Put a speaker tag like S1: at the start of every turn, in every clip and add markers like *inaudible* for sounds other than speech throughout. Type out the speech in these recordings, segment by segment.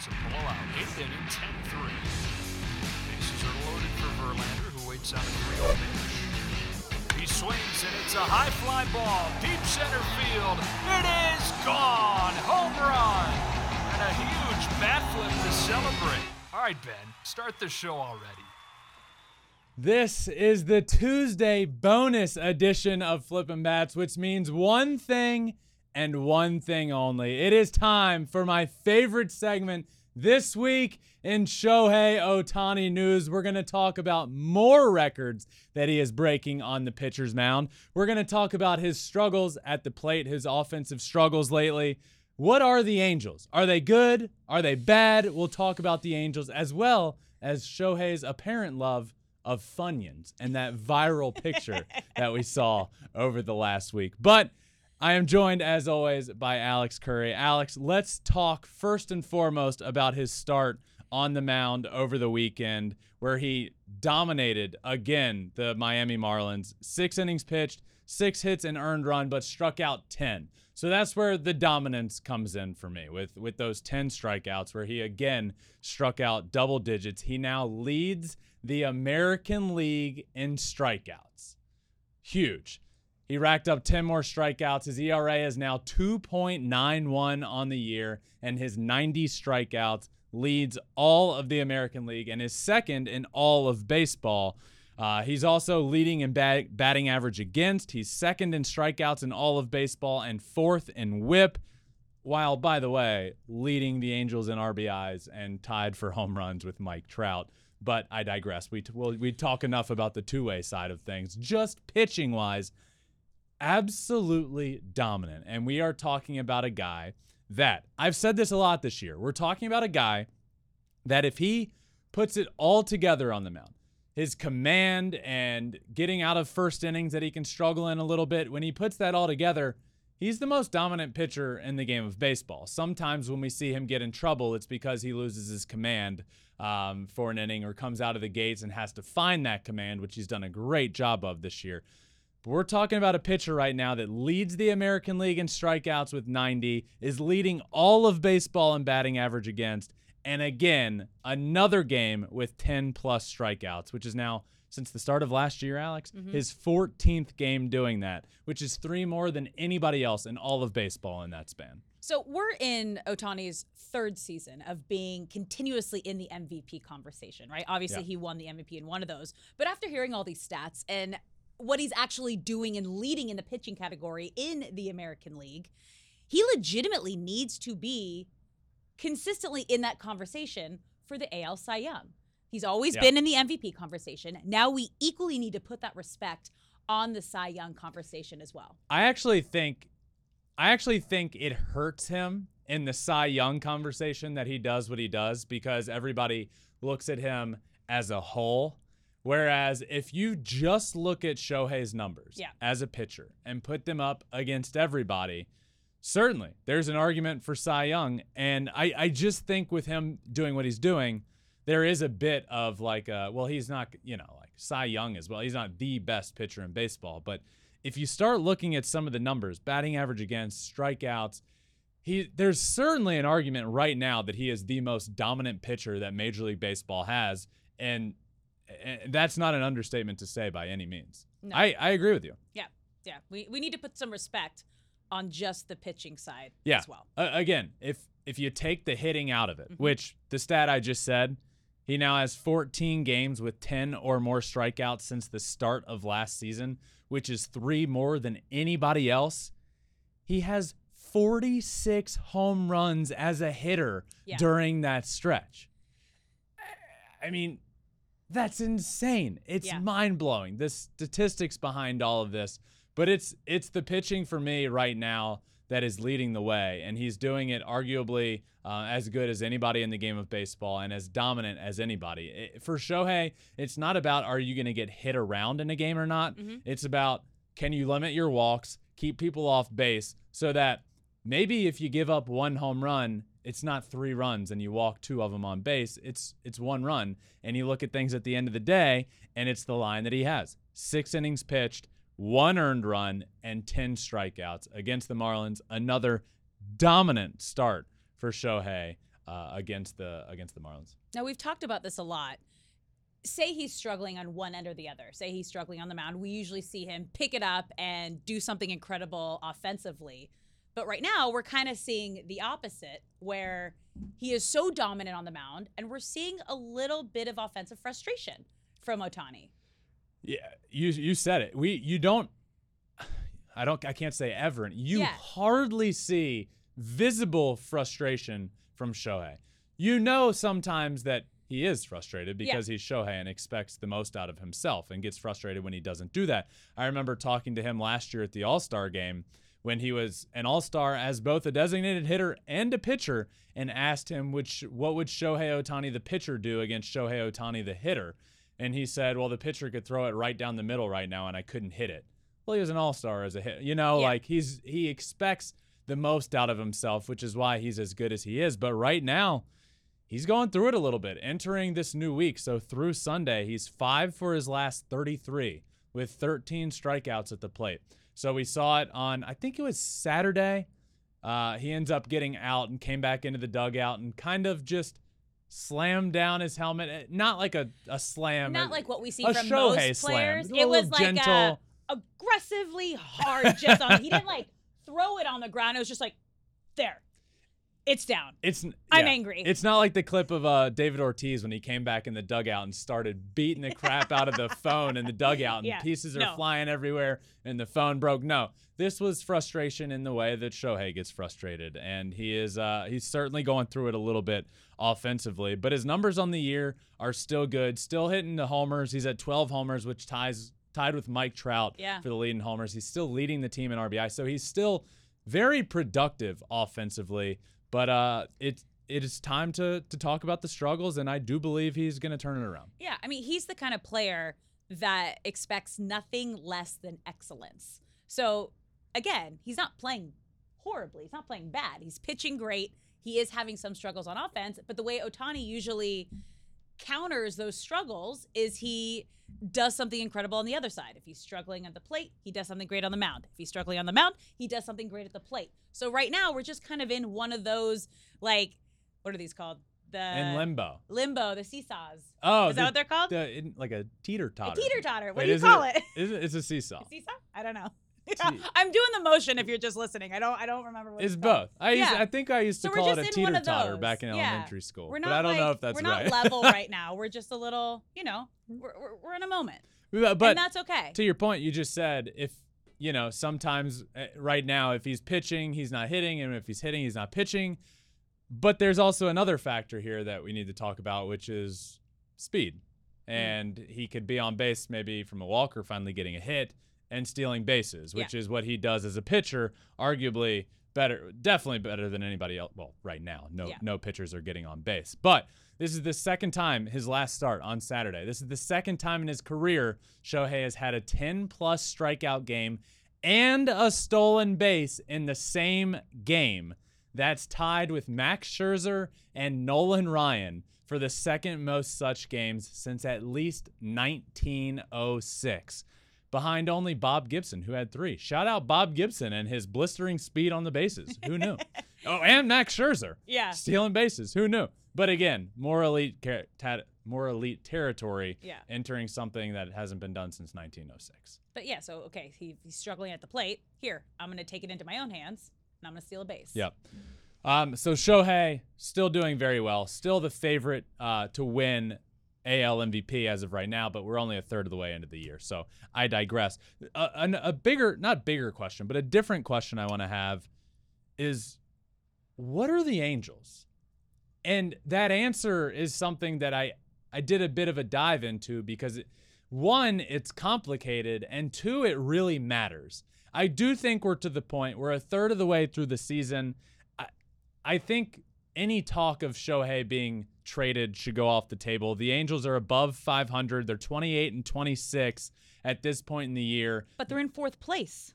S1: It's a blowout. Eighth inning, 10-3. Bases are loaded for Verlander, who waits out a 3-0 pitch. He swings, and it's a high fly ball, deep center field. It is gone! Home run! And a huge bat flip to celebrate. All right, Ben, start the show already.
S2: This is the Tuesday bonus edition of Flippin' Bats, which means one thing and one thing only. It is time for my favorite segment this week in Shohei Ohtani news. We're going to talk about more records that he is breaking on the pitcher's mound. We're going to talk about his struggles at the plate, his offensive struggles lately. What are the Angels? Are they good? Are they bad? We'll talk about the Angels as well as Shohei's apparent love of Funyuns and that viral picture *laughs* that we saw over the last week. But I am joined, as always, by Alex Curry. Alex, let's talk first and foremost about his start on the mound over the weekend, where he dominated again the Miami Marlins. Six innings pitched, six hits and earned run, but struck out 10. So that's where the dominance comes in for me with, with those 10 strikeouts, where he again struck out double digits. He now leads the American League in strikeouts. Huge. He racked up 10 more strikeouts. His ERA is now 2.91 on the year, and his 90 strikeouts leads all of the American League and is second in all of baseball. Uh, he's also leading in bat- batting average against. He's second in strikeouts in all of baseball and fourth in whip, while, by the way, leading the Angels in RBIs and tied for home runs with Mike Trout. But I digress. We, t- we'll, we talk enough about the two way side of things. Just pitching wise, absolutely dominant. And we are talking about a guy that I've said this a lot this year. We're talking about a guy that if he puts it all together on the mound, his command and getting out of first innings that he can struggle in a little bit, when he puts that all together, he's the most dominant pitcher in the game of baseball. Sometimes when we see him get in trouble, it's because he loses his command um, for an inning or comes out of the gates and has to find that command, which he's done a great job of this year. But we're talking about a pitcher right now that leads the American League in strikeouts with 90, is leading all of baseball in batting average against, and again, another game with 10 plus strikeouts, which is now, since the start of last year, Alex,
S3: Mm-hmm.
S2: his 14th game doing that, which is three more than anybody else in all of baseball in that span.
S3: So we're in Ohtani's third season of being continuously in the MVP conversation, right? Obviously,
S2: Yeah.
S3: he won the MVP in one of those. But after hearing all these stats and what he's actually doing and leading in the pitching category in the American League, he legitimately needs to be consistently in that conversation for the AL Cy Young. He's always
S2: Yeah.
S3: been in the MVP conversation. Now we equally need to put that respect on the Cy Young conversation as well.
S2: I actually think I actually think it hurts him in the Cy Young conversation that he does what he does because everybody looks at him as a whole. Whereas if you just look at Shohei's numbers
S3: Yeah.
S2: as a pitcher and put them up against everybody, certainly there's an argument for Cy Young. And I, I just think with him doing what he's doing, there is a bit of like, uh, well, he's not, you know, like Cy Young as well. He's not the best pitcher in baseball. But if you start looking at some of the numbers, batting average against, strikeouts, he there's certainly an argument right now that he is the most dominant pitcher that Major League Baseball has. And, and that's not an understatement to say by any means.
S3: No.
S2: I, I agree with you.
S3: Yeah, yeah. We, we need to put some respect on just the pitching side
S2: Yeah.
S3: as well.
S2: Uh, again, if if you take the hitting out of it,
S3: Mhm.
S2: which the stat I just said, he now has 14 games with 10 or more strikeouts since the start of last season, which is three more than anybody else. He has 46 home runs as a hitter
S3: Yeah.
S2: during that stretch. I mean, that's insane. It's
S3: Yeah.
S2: mind blowing. The statistics behind all of this, but it's it's the pitching for me right now that is leading the way, and he's doing it arguably uh, as good as anybody in the game of baseball and as dominant as anybody. It- for Shohei, it's not about are you going to get hit around in a game or not.
S3: Mhm.
S2: It's about can you limit your walks, keep people off base, so that maybe if you give up one home run, it's not three runs and you walk two of them on base. It's it's one run, and you look at things at the end of the day, and it's the line that he has: six innings pitched, one earned run, and ten strikeouts against the Marlins. Another dominant start for Shohei. uh, against the against the Marlins.
S3: Now we've talked about this a lot. Say he's struggling on one end or the other. Say he's struggling on the mound. We usually see him pick it up and do something incredible offensively. But right now, we're kind of seeing the opposite, where he is so dominant on the mound, and we're seeing a little bit of offensive frustration from Ohtani.
S2: Yeah, you you said it. We you don't. I don't. I can't say ever. You
S3: Yeah.
S2: hardly see visible frustration from Shohei. You know sometimes that he is frustrated
S3: Yeah.
S2: because he's Shohei and expects the most out of himself and gets frustrated when he doesn't do that. I remember talking to him last year at the All Star game when he was an All Star as both a designated hitter and a pitcher, and asked him which what would Shohei Ohtani the pitcher do against Shohei Ohtani the hitter, and he said, "Well, the pitcher could throw it right down the middle right now, and I couldn't hit it." Well, he was an All Star as a hit, you know,
S3: Yeah.
S2: like he's he expects the most out of himself, which is why he's as good as he is. But right now, he's going through it a little bit. Entering this new week, so through Sunday, he's five for his last 33 with 13 strikeouts at the plate. So we saw it on, I think it was Saturday. Uh, he ends up getting out and came back into the dugout and kind of just slammed down his helmet. Eh, Not like a, a slam.
S3: Not
S2: a-
S3: like what we see from
S2: Shohei
S3: most
S2: slam.
S3: players. It was
S2: little
S3: like a aggressively hard just on. He didn't like *laughs* throw it on the ground. It was just like, there, it's down.
S2: It's
S3: I'm angry.
S2: It's not like the clip of uh, David Ortiz when he came back in the dugout and started beating the crap out of the *laughs* phone in the dugout, and
S3: Yeah,
S2: pieces are
S3: no.
S2: flying everywhere, and the phone broke. No, this was frustration in the way that Shohei gets frustrated, and he is uh, he's certainly going through it a little bit offensively. But his numbers on the year are still good, still hitting the homers. He's at 12 homers, which ties tied with Mike Trout
S3: Yeah.
S2: for the lead in homers. He's still leading the team in RBI, so he's still very productive offensively. But uh, it it is time to to talk about the struggles, and I do believe he's going to turn it around.
S3: Yeah, I mean, he's the kind of player that expects nothing less than excellence. So, again, he's not playing horribly. He's not playing bad. He's pitching great. He is having some struggles on offense, but the way Ohtani usually counters those struggles is he does something incredible on the other side. If he's struggling at the plate, he does something great on the mound. If he's struggling on the mound, he does something great at the plate. So right now we're just kind of in one of those like what are these called? The
S2: in limbo.
S3: limbo, the seesaws.
S2: Oh,
S3: Is that what they're called?
S2: the- in- like a teeter
S3: A
S2: totter.
S3: teeter totter. What
S2: Wait,
S3: do you call it?
S2: Is it? It's a seesaw.
S3: A Seesaw? I don't know.
S2: Te-
S3: I'm doing the motion if you're just listening. I don't I don't remember what
S2: It's
S3: it's,
S2: both. I used,
S3: Yeah.
S2: I think I used to
S3: So
S2: call it a teeter totter back in
S3: Yeah.
S2: elementary school.
S3: We're
S2: but I don't know if that's
S3: we're not
S2: right.
S3: level *laughs* right now. We're just a little, you know, we're, we're, we're in a moment.
S2: but but
S3: and that's okay.
S2: to your point, you just said if you know sometimes uh, right now if he's pitching, he's not hitting, and if he's hitting, he's not pitching. But there's also another factor here that we need to talk about, which is speed.
S3: Hmm.
S2: And he could be on base maybe from a walker finally getting a hit and stealing bases, which is what he does as a pitcher, arguably better, definitely better than anybody else. Well, right now, no
S3: Yeah.
S2: no pitchers are getting on base. But this is the second time his last start on Saturday. This is the second time in his career Shohei has had a 10 plus strikeout game and a stolen base in the same game. That's tied with Max Scherzer and Nolan Ryan for the second most such games since at least 1906. Behind only Bob Gibson, who had three. Shout out Bob Gibson and his blistering speed on the bases. Who knew? *laughs* oh, and Max Scherzer
S3: Yeah.
S2: stealing bases. Who knew? But again, more elite, more elite territory.
S3: Yeah.
S2: Entering something that hasn't been done since 1906.
S3: But yeah, so okay, he, he's struggling at the plate. Here, I'm going to take it into my own hands and I'm going to steal a base.
S2: Yep. Um, so Shohei still doing very well, still the favorite uh, to win AL MVP as of right now, but we're only a third of the way into the year. So I digress. A, an- a bigger, not bigger question, but a different question I want to have is what are the Angels? And that answer is something that I I did a bit of a dive into because it, one, it's complicated, and two, it really matters. I do think we're to the point we're a third of the way through the season. I, I think any talk of Shohei being traded should go off the table. The Angels are above 500. They're 28 and 26 at this point in the year.
S3: But they're in fourth place.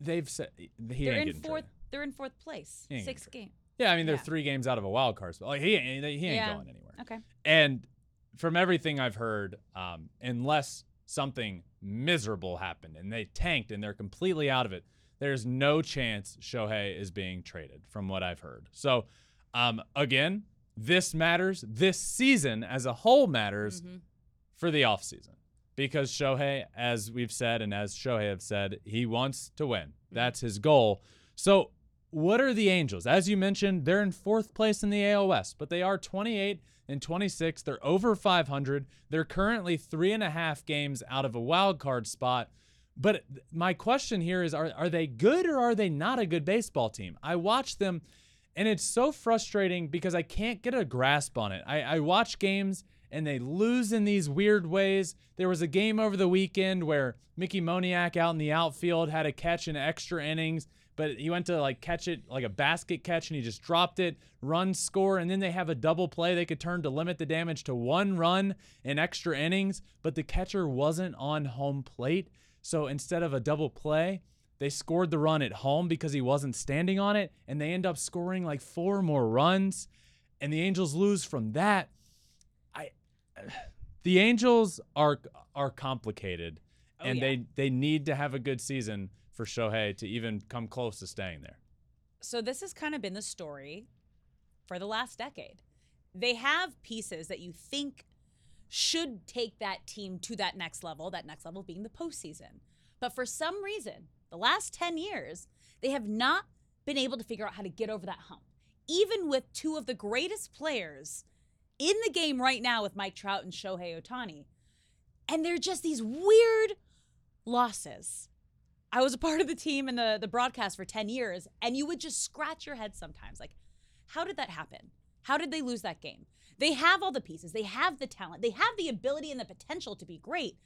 S2: They've said he
S3: they're
S2: ain't
S3: in
S2: getting
S3: fourth.
S2: traded.
S3: They're in fourth place. Six
S2: getting
S3: game.
S2: Yeah, I mean they're
S3: Yeah.
S2: three games out of a wild card spot. Like he ain't, he ain't
S3: Yeah.
S2: going anywhere.
S3: Okay.
S2: And from everything I've heard, um, unless something miserable happened and they tanked and they're completely out of it, there's no chance Shohei is being traded, from what I've heard. So Um, again, this matters. This season as a whole matters
S3: Mhm.
S2: for the offseason because Shohei, as we've said, and as Shohei have said, he wants to win. That's his goal. So, what are the Angels? As you mentioned, they're in fourth place in the AL West, but they are 28 and 26. They're over 500. They're currently three and a half games out of a wild card spot. But my question here is are, are they good or are they not a good baseball team? I watch them and it's so frustrating because I can't get a grasp on it. I, I watch games and they lose in these weird ways. There was a game over the weekend where Mickey Moniak out in the outfield had a catch in extra innings, but he went to like catch it like a basket catch and he just dropped it, run score, and then they have a double play they could turn to limit the damage to one run in extra innings, but the catcher wasn't on home plate. So instead of a double play, they scored the run at home because he wasn't standing on it, and they end up scoring like four more runs, and the Angels lose from that. I, *sighs* the Angels are are complicated,
S3: Oh,
S2: and
S3: yeah.
S2: they they need to have a good season for Shohei to even come close to staying there.
S3: So this has kind of been the story for the last decade. They have pieces that you think should take that team to that next level, that next level being the postseason. But for some reason, the last 10 years, they have not been able to figure out how to get over that hump. Even with two of the greatest players in the game right now with Mike Trout and Shohei Ohtani. And they're just these weird losses. I was a part of the team and the, the broadcast for 10 years, and you would just scratch your head sometimes. Like, how did that happen? How did they lose that game? They have all the pieces, they have the talent, they have the ability and the potential to be great.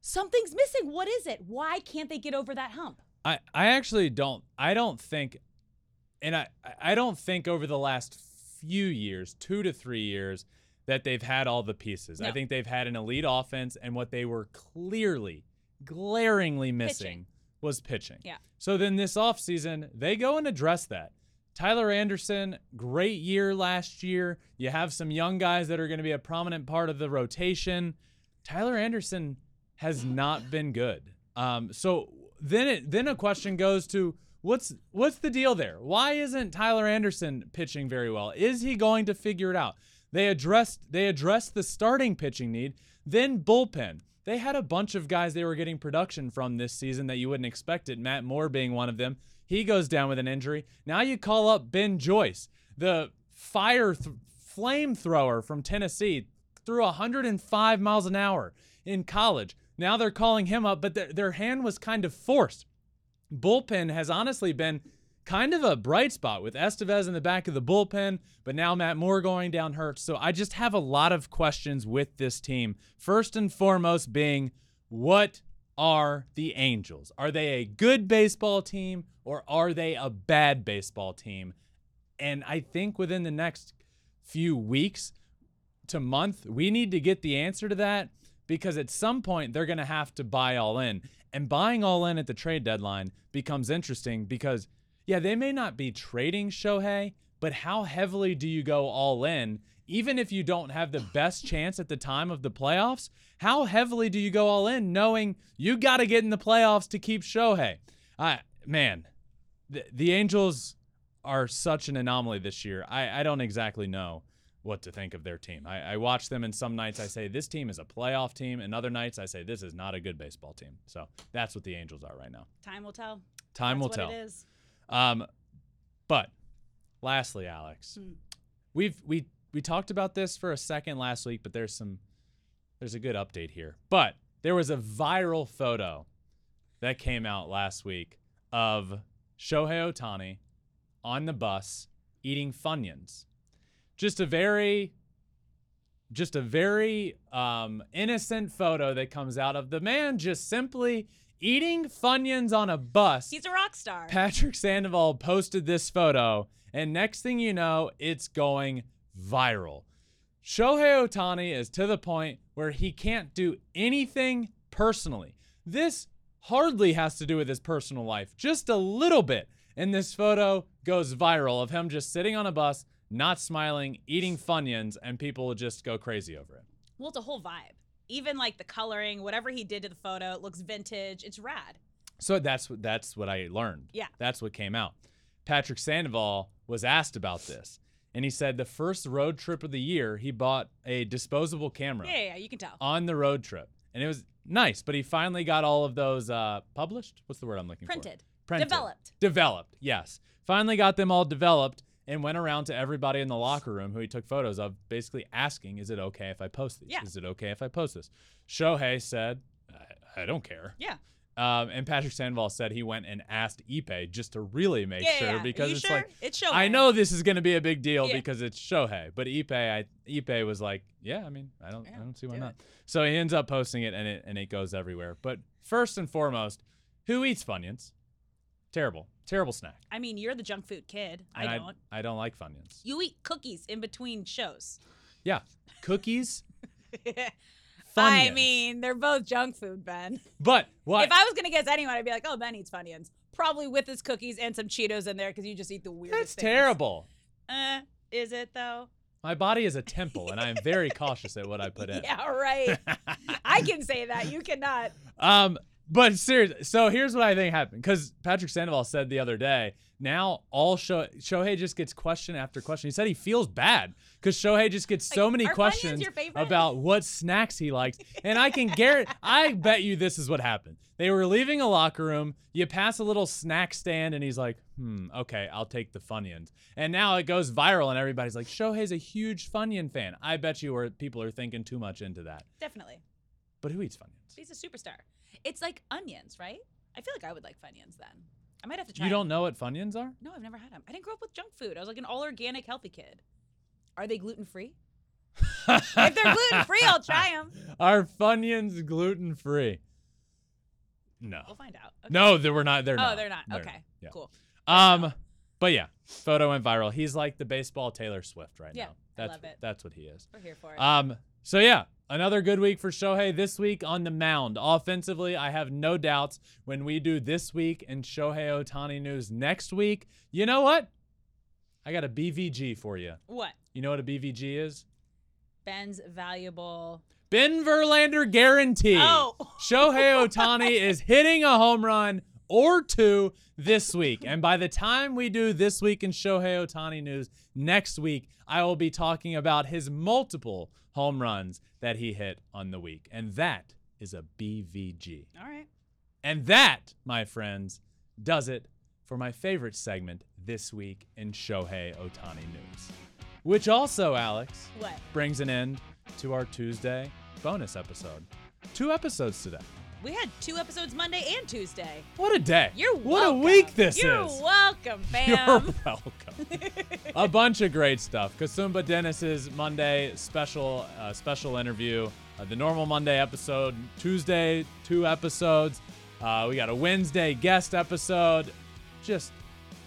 S3: Something's missing. What is it? Why can't they get over that hump?
S2: I I actually don't I don't think and I I don't think over the last few years, 2 to 3 years that they've had all the pieces. I think they've had an elite offense and what they were clearly glaringly missing
S3: Pitching.
S2: was pitching.
S3: Yeah.
S2: So then this offseason, they go and address that. Tyler Anderson, great year last year. You have some young guys that are going to be a prominent part of the rotation. Tyler Anderson has not been good. Um, so then it then a question goes to what's what's the deal there? Why isn't Tyler Anderson pitching very well? Is he going to figure it out? They addressed they addressed the starting pitching need, then bullpen. They had a bunch of guys they were getting production from this season that you wouldn't expect it. Matt Moore being one of them. He goes down with an injury. Now you call up Ben Joyce, the fire th- flamethrower from Tennessee, threw 105 miles an hour in college. Now they're calling him up, but their, their hand was kind of forced. Bullpen has honestly been kind of a bright spot with Estevez in the back of the bullpen, but now Matt Moore going down hurt. So I just have a lot of questions with this team. First and foremost, being what are the Angels? Are they a good baseball team or are they a bad baseball team? And I think within the next few weeks to month, we need to get the answer to that because at some point they're going to have to buy all in. And buying all in at the trade deadline becomes interesting because, yeah, they may not be trading Shohei, but how heavily do you go all in? Even if you don't have the best chance at the time of the playoffs, how heavily do you go all in knowing you got to get in the playoffs to keep Shohei? I, man, the, the Angels are such an anomaly this year. I, I don't exactly know what to think of their team. I, I watch them, and some nights I say this team is a playoff team, and other nights I say this is not a good baseball team. So that's what the Angels are right now.
S3: Time will tell.
S2: Time
S3: That's
S2: will tell.
S3: It is.
S2: Um, but lastly, Alex,
S3: Hmm.
S2: we've we we talked about this for a second last week, but there's some there's a good update here. But there was a viral photo that came out last week of Shohei Ohtani on the bus eating Funyuns. Just a very just a very um, innocent photo that comes out of the man just simply eating Funyuns on a bus.
S3: He's a rock star.
S2: Patrick Sandoval posted this photo, and next thing you know, it's going viral. Shohei Ohtani is to the point where he can't do anything personally. This hardly has to do with his personal life, just a little bit. And this photo goes viral of him just sitting on a bus, not smiling, eating Funyuns, and people will just go crazy over it.
S3: well, it's a whole vibe. Even like the coloring, whatever he did to the photo, it looks vintage. It's rad.
S2: So that's what that's what I learned.
S3: Yeah.
S2: That's what came out. Patrick Sandoval was asked about this. And he said the first road trip of the year, he bought a disposable camera
S3: Yeah, yeah, yeah, you can tell.
S2: on the road trip. And it was nice, but he finally got all of those uh, published. What's the word I'm looking for?
S3: Printed.
S2: Printed.
S3: Developed.
S2: Developed, yes. Finally got them all developed and went around to everybody in the locker room who he took photos of, basically asking, Is it okay if I post these?
S3: Yeah.
S2: Is it okay if I post this? Shohei said, I, I don't care.
S3: Yeah.
S2: Um, and Patrick Sandoval said he went and asked Ippei just to really make
S3: yeah,
S2: sure
S3: yeah,
S2: because it's
S3: sure?
S2: like
S3: it's Shohei.
S2: I know this is going to be a big deal
S3: Yeah.
S2: because it's Shohei, but Ippei, I, Ippei was like, yeah, I mean, I don't, I don't see why
S3: do
S2: not.
S3: it.
S2: So he ends up posting it, and it and it goes everywhere. But first and foremost, who eats Funyuns? Terrible, terrible snack.
S3: I mean, you're the junk food kid.
S2: And
S3: I don't.
S2: I, don't like Funyuns.
S3: You eat cookies in between shows.
S2: Yeah, cookies. *laughs*
S3: I
S2: Funyuns.
S3: mean, they're both junk food, Ben.
S2: but what?
S3: If I was gonna guess anyone, I'd be like, "Oh, Ben eats Funyuns." Probably with his cookies and some Cheetos in there because you just eat the weirdest.
S2: That's
S3: things.
S2: terrible.
S3: Uh, is it though?
S2: My body is a temple, and I am very *laughs* cautious at what I put in.
S3: Yeah, right. *laughs* I can say that. You cannot.
S2: Um, but seriously, so here's what I think happened because Patrick Sandoval said the other day. Now all Sho- Shohei just gets question after question. He said he feels bad because Shohei just gets so
S3: Like,
S2: many questions about what snacks he likes, and I can guarantee. *laughs* I bet you this is what happened. They were leaving a locker room. You pass a little snack stand, and he's like, "Hmm, okay, I'll take the Funyuns." And now it goes viral, and everybody's like, "Shohei's a huge Funyun fan." I bet you, or people are thinking too much into that.
S3: Definitely.
S2: But who eats Funyuns?
S3: He's a superstar. It's like onions, right? I feel like I would like Funyuns then. I might have to try.
S2: You don't know what Funyuns are?
S3: No, I've never had them. I didn't grow up with junk food. I was like an all organic, healthy kid. Are they gluten free? *laughs* if they're gluten free, I'll try them.
S2: Are Funyuns gluten free? No.
S3: We'll find out. Okay.
S2: No, they were not. They're
S3: oh,
S2: not.
S3: they're not. okay.
S2: Yeah.
S3: Cool.
S2: Um, but yeah, photo went viral. He's like the baseball Taylor Swift right
S3: Yeah,
S2: now.
S3: I
S2: That's
S3: love it.
S2: that's what he is.
S3: We're here for it.
S2: Um, so yeah, another good week for Shohei this week on the mound. Offensively, I have no doubts when we do this week and Shohei Ohtani news next week. You know what? I got a BVG for you.
S3: what?
S2: You know what a BVG is?
S3: Ben's valuable.
S2: Ben Verlander guarantee.
S3: Oh. *laughs*
S2: Shohei Ohtani is hitting a home run or two this week. And by the time we do this week in Shohei Ohtani news next week, I will be talking about his multiple home runs that he hit on the week. And that is a BVG.
S3: All right.
S2: And that, my friends, does it for my favorite segment this week in Shohei Ohtani news. Which also, Alex,
S3: What?
S2: brings an end to our Tuesday bonus episode. Two episodes today.
S3: We had two episodes Monday and Tuesday.
S2: What a day.
S3: You're welcome.
S2: What a week this is. You're welcome,
S3: fam.
S2: You're welcome. a bunch of great stuff. Kasumba Dennis's Monday special uh, special interview, uh, the normal Monday episode, Tuesday two episodes. Uh, we got a Wednesday guest episode. Just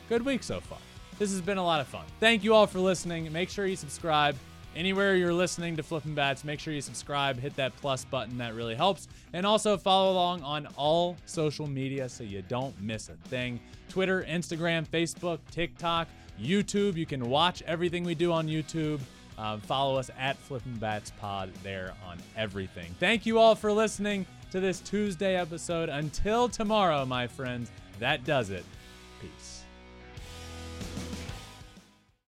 S2: good week so far. This has been a lot of fun. Thank you all for listening. Make sure you subscribe. Anywhere you're listening to Flippin' Bats, make sure you subscribe, hit that plus button, that really helps. And also follow along on all social media so you don't miss a thing Twitter, Instagram, Facebook, TikTok, YouTube. You can watch everything we do on YouTube. Um, follow us at Flippin' Bats Pod there on everything. Thank you all for listening to this Tuesday episode. Until tomorrow, my friends, that does it. Peace.